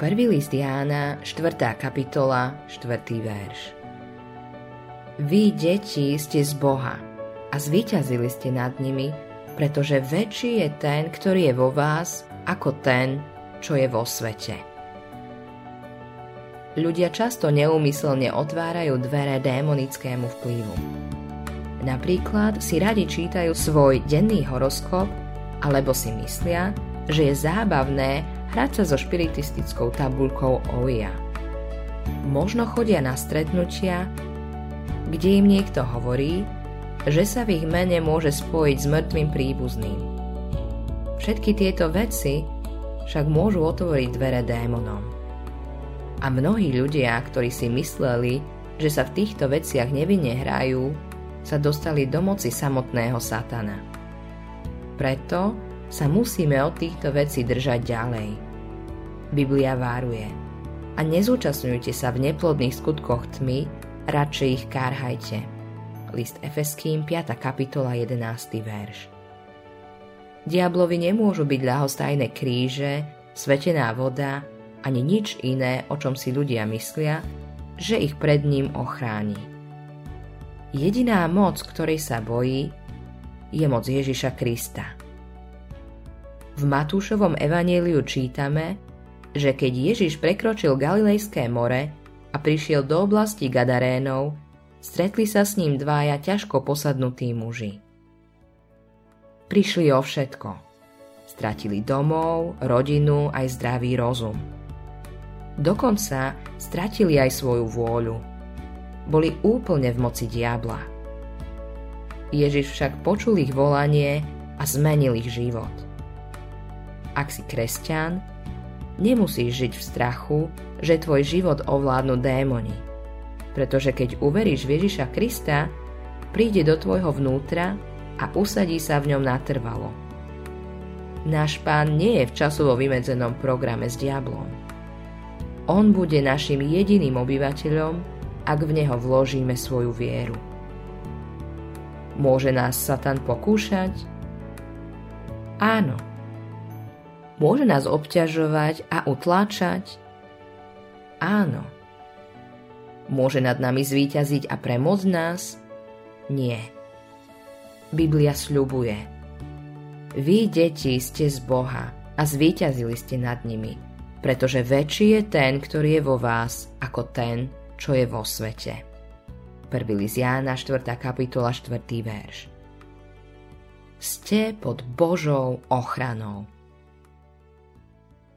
Prvý list Jána, 4. kapitola, 4. verš. Vy, deti, ste z Boha a zvíťazili ste nad nimi, pretože väčší je ten, ktorý je vo vás, ako ten, čo je vo svete. Ľudia často neúmyselne otvárajú dvere démonickému vplyvu. Napríklad si radi čítajú svoj denný horoskop alebo si myslia, že je zábavné hrať sa so špiritistickou tabulkou OIA. Možno chodia na stretnutia, kde im niekto hovorí, že sa v ich mene môže spojiť s mŕtvým príbuzným. Všetky tieto veci však môžu otvoriť dvere démonom. A mnohí ľudia, ktorí si mysleli, že sa v týchto veciach nevinne hrajú, sa dostali do moci samotného satana. Preto sa musíme od týchto vecí držať ďalej. Biblia váruje. A nezúčastňujte sa v neplodných skutkoch tmy, radšej ich kárhajte. List Efeským 5. kapitola 11. verš. Diablovi nemôžu byť ľahostajné kríže, svetená voda, ani nič iné, o čom si ľudia myslia, že ich pred ním ochráni. Jediná moc, ktorej sa bojí, je moc Ježiša Krista. V Matúšovom evaníliu čítame, že keď Ježiš prekročil Galilejské more a prišiel do oblasti Gadarénov, stretli sa s ním dvaja ťažko posadnutí muži. Prišli o všetko. Stratili domov, rodinu aj zdravý rozum. Dokonca stratili aj svoju vôľu. Boli úplne v moci diabla. Ježiš však počul ich volanie a zmenil ich život – ak si kresťan, nemusíš žiť v strachu, že tvoj život ovládnu démoni. Pretože keď uveríš Ježiša Krista, príde do tvojho vnútra a usadí sa v ňom natrvalo. Náš pán nie je v časovo vymedzenom programe s diablom. On bude našim jediným obyvateľom, ak v neho vložíme svoju vieru. Môže nás Satan pokúšať? Áno, Môže nás obťažovať a utláčať? Áno. Môže nad nami zvíťaziť a premôcť nás? Nie. Biblia sľubuje. Vy, deti, ste z Boha a zvíťazili ste nad nimi, pretože väčší je ten, ktorý je vo vás, ako ten, čo je vo svete. 1. list Jána, 4. kapitola, 4. verš. Ste pod Božou ochranou.